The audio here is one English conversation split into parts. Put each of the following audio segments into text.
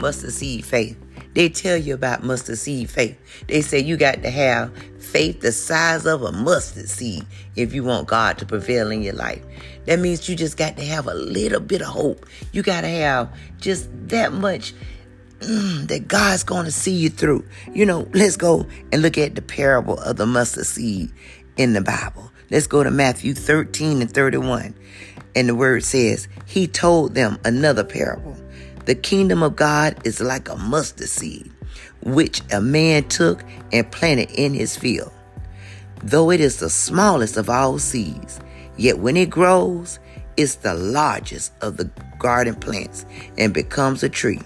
mustard seed faith. They tell you about mustard seed faith. They say you got to have faith the size of a mustard seed if you want God to prevail in your life. That means you just got to have a little bit of hope. You got to have just that much mm, that God's going to see you through. You know, let's go and look at the parable of the mustard seed in the Bible. Let's go to Matthew 13 and 31. And the word says, He told them another parable. The kingdom of God is like a mustard seed, which a man took and planted in his field. Though it is the smallest of all seeds, yet when it grows, it's the largest of the garden plants and becomes a tree,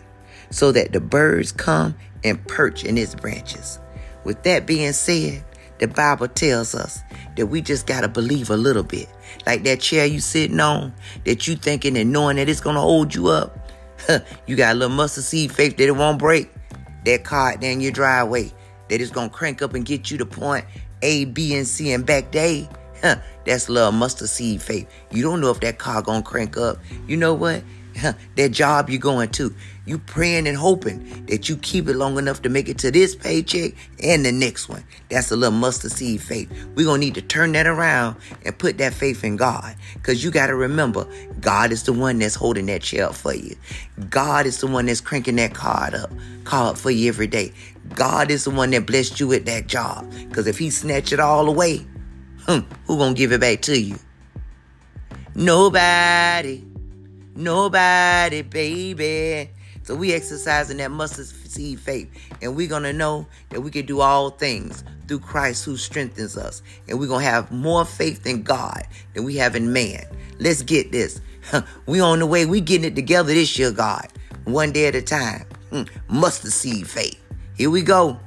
so that the birds come and perch in its branches. With that being said, the Bible tells us that we just got to believe a little bit. Like that chair you sitting on, that you thinking and knowing that it's going to hold you up. You got a little mustard seed faith that it won't break. That car down your driveway that is gonna crank up and get you to point A, B, and C and back day. A. That's little mustard seed faith. You don't know if that car gonna crank up. You know what? That job you're going to. You praying and hoping that you keep it long enough to make it to this paycheck and the next one. That's a little mustard seed faith. We're going to need to turn that around and put that faith in God. Because you got to remember, God is the one that's holding that chair up for you. God is the one that's cranking that card up, card for you every day. God is the one that blessed you with that job. Because if he snatch it all away, hmm, who going to give it back to you? Nobody. Nobody, baby. So we exercising that mustard seed faith. And we're to know that we can do all things through Christ who strengthens us. And we're to have more faith in God than we have in man. Let's get this. we on the way. We getting it together this year, God. One day at a time. Hmm. Mustard seed faith. Here we go.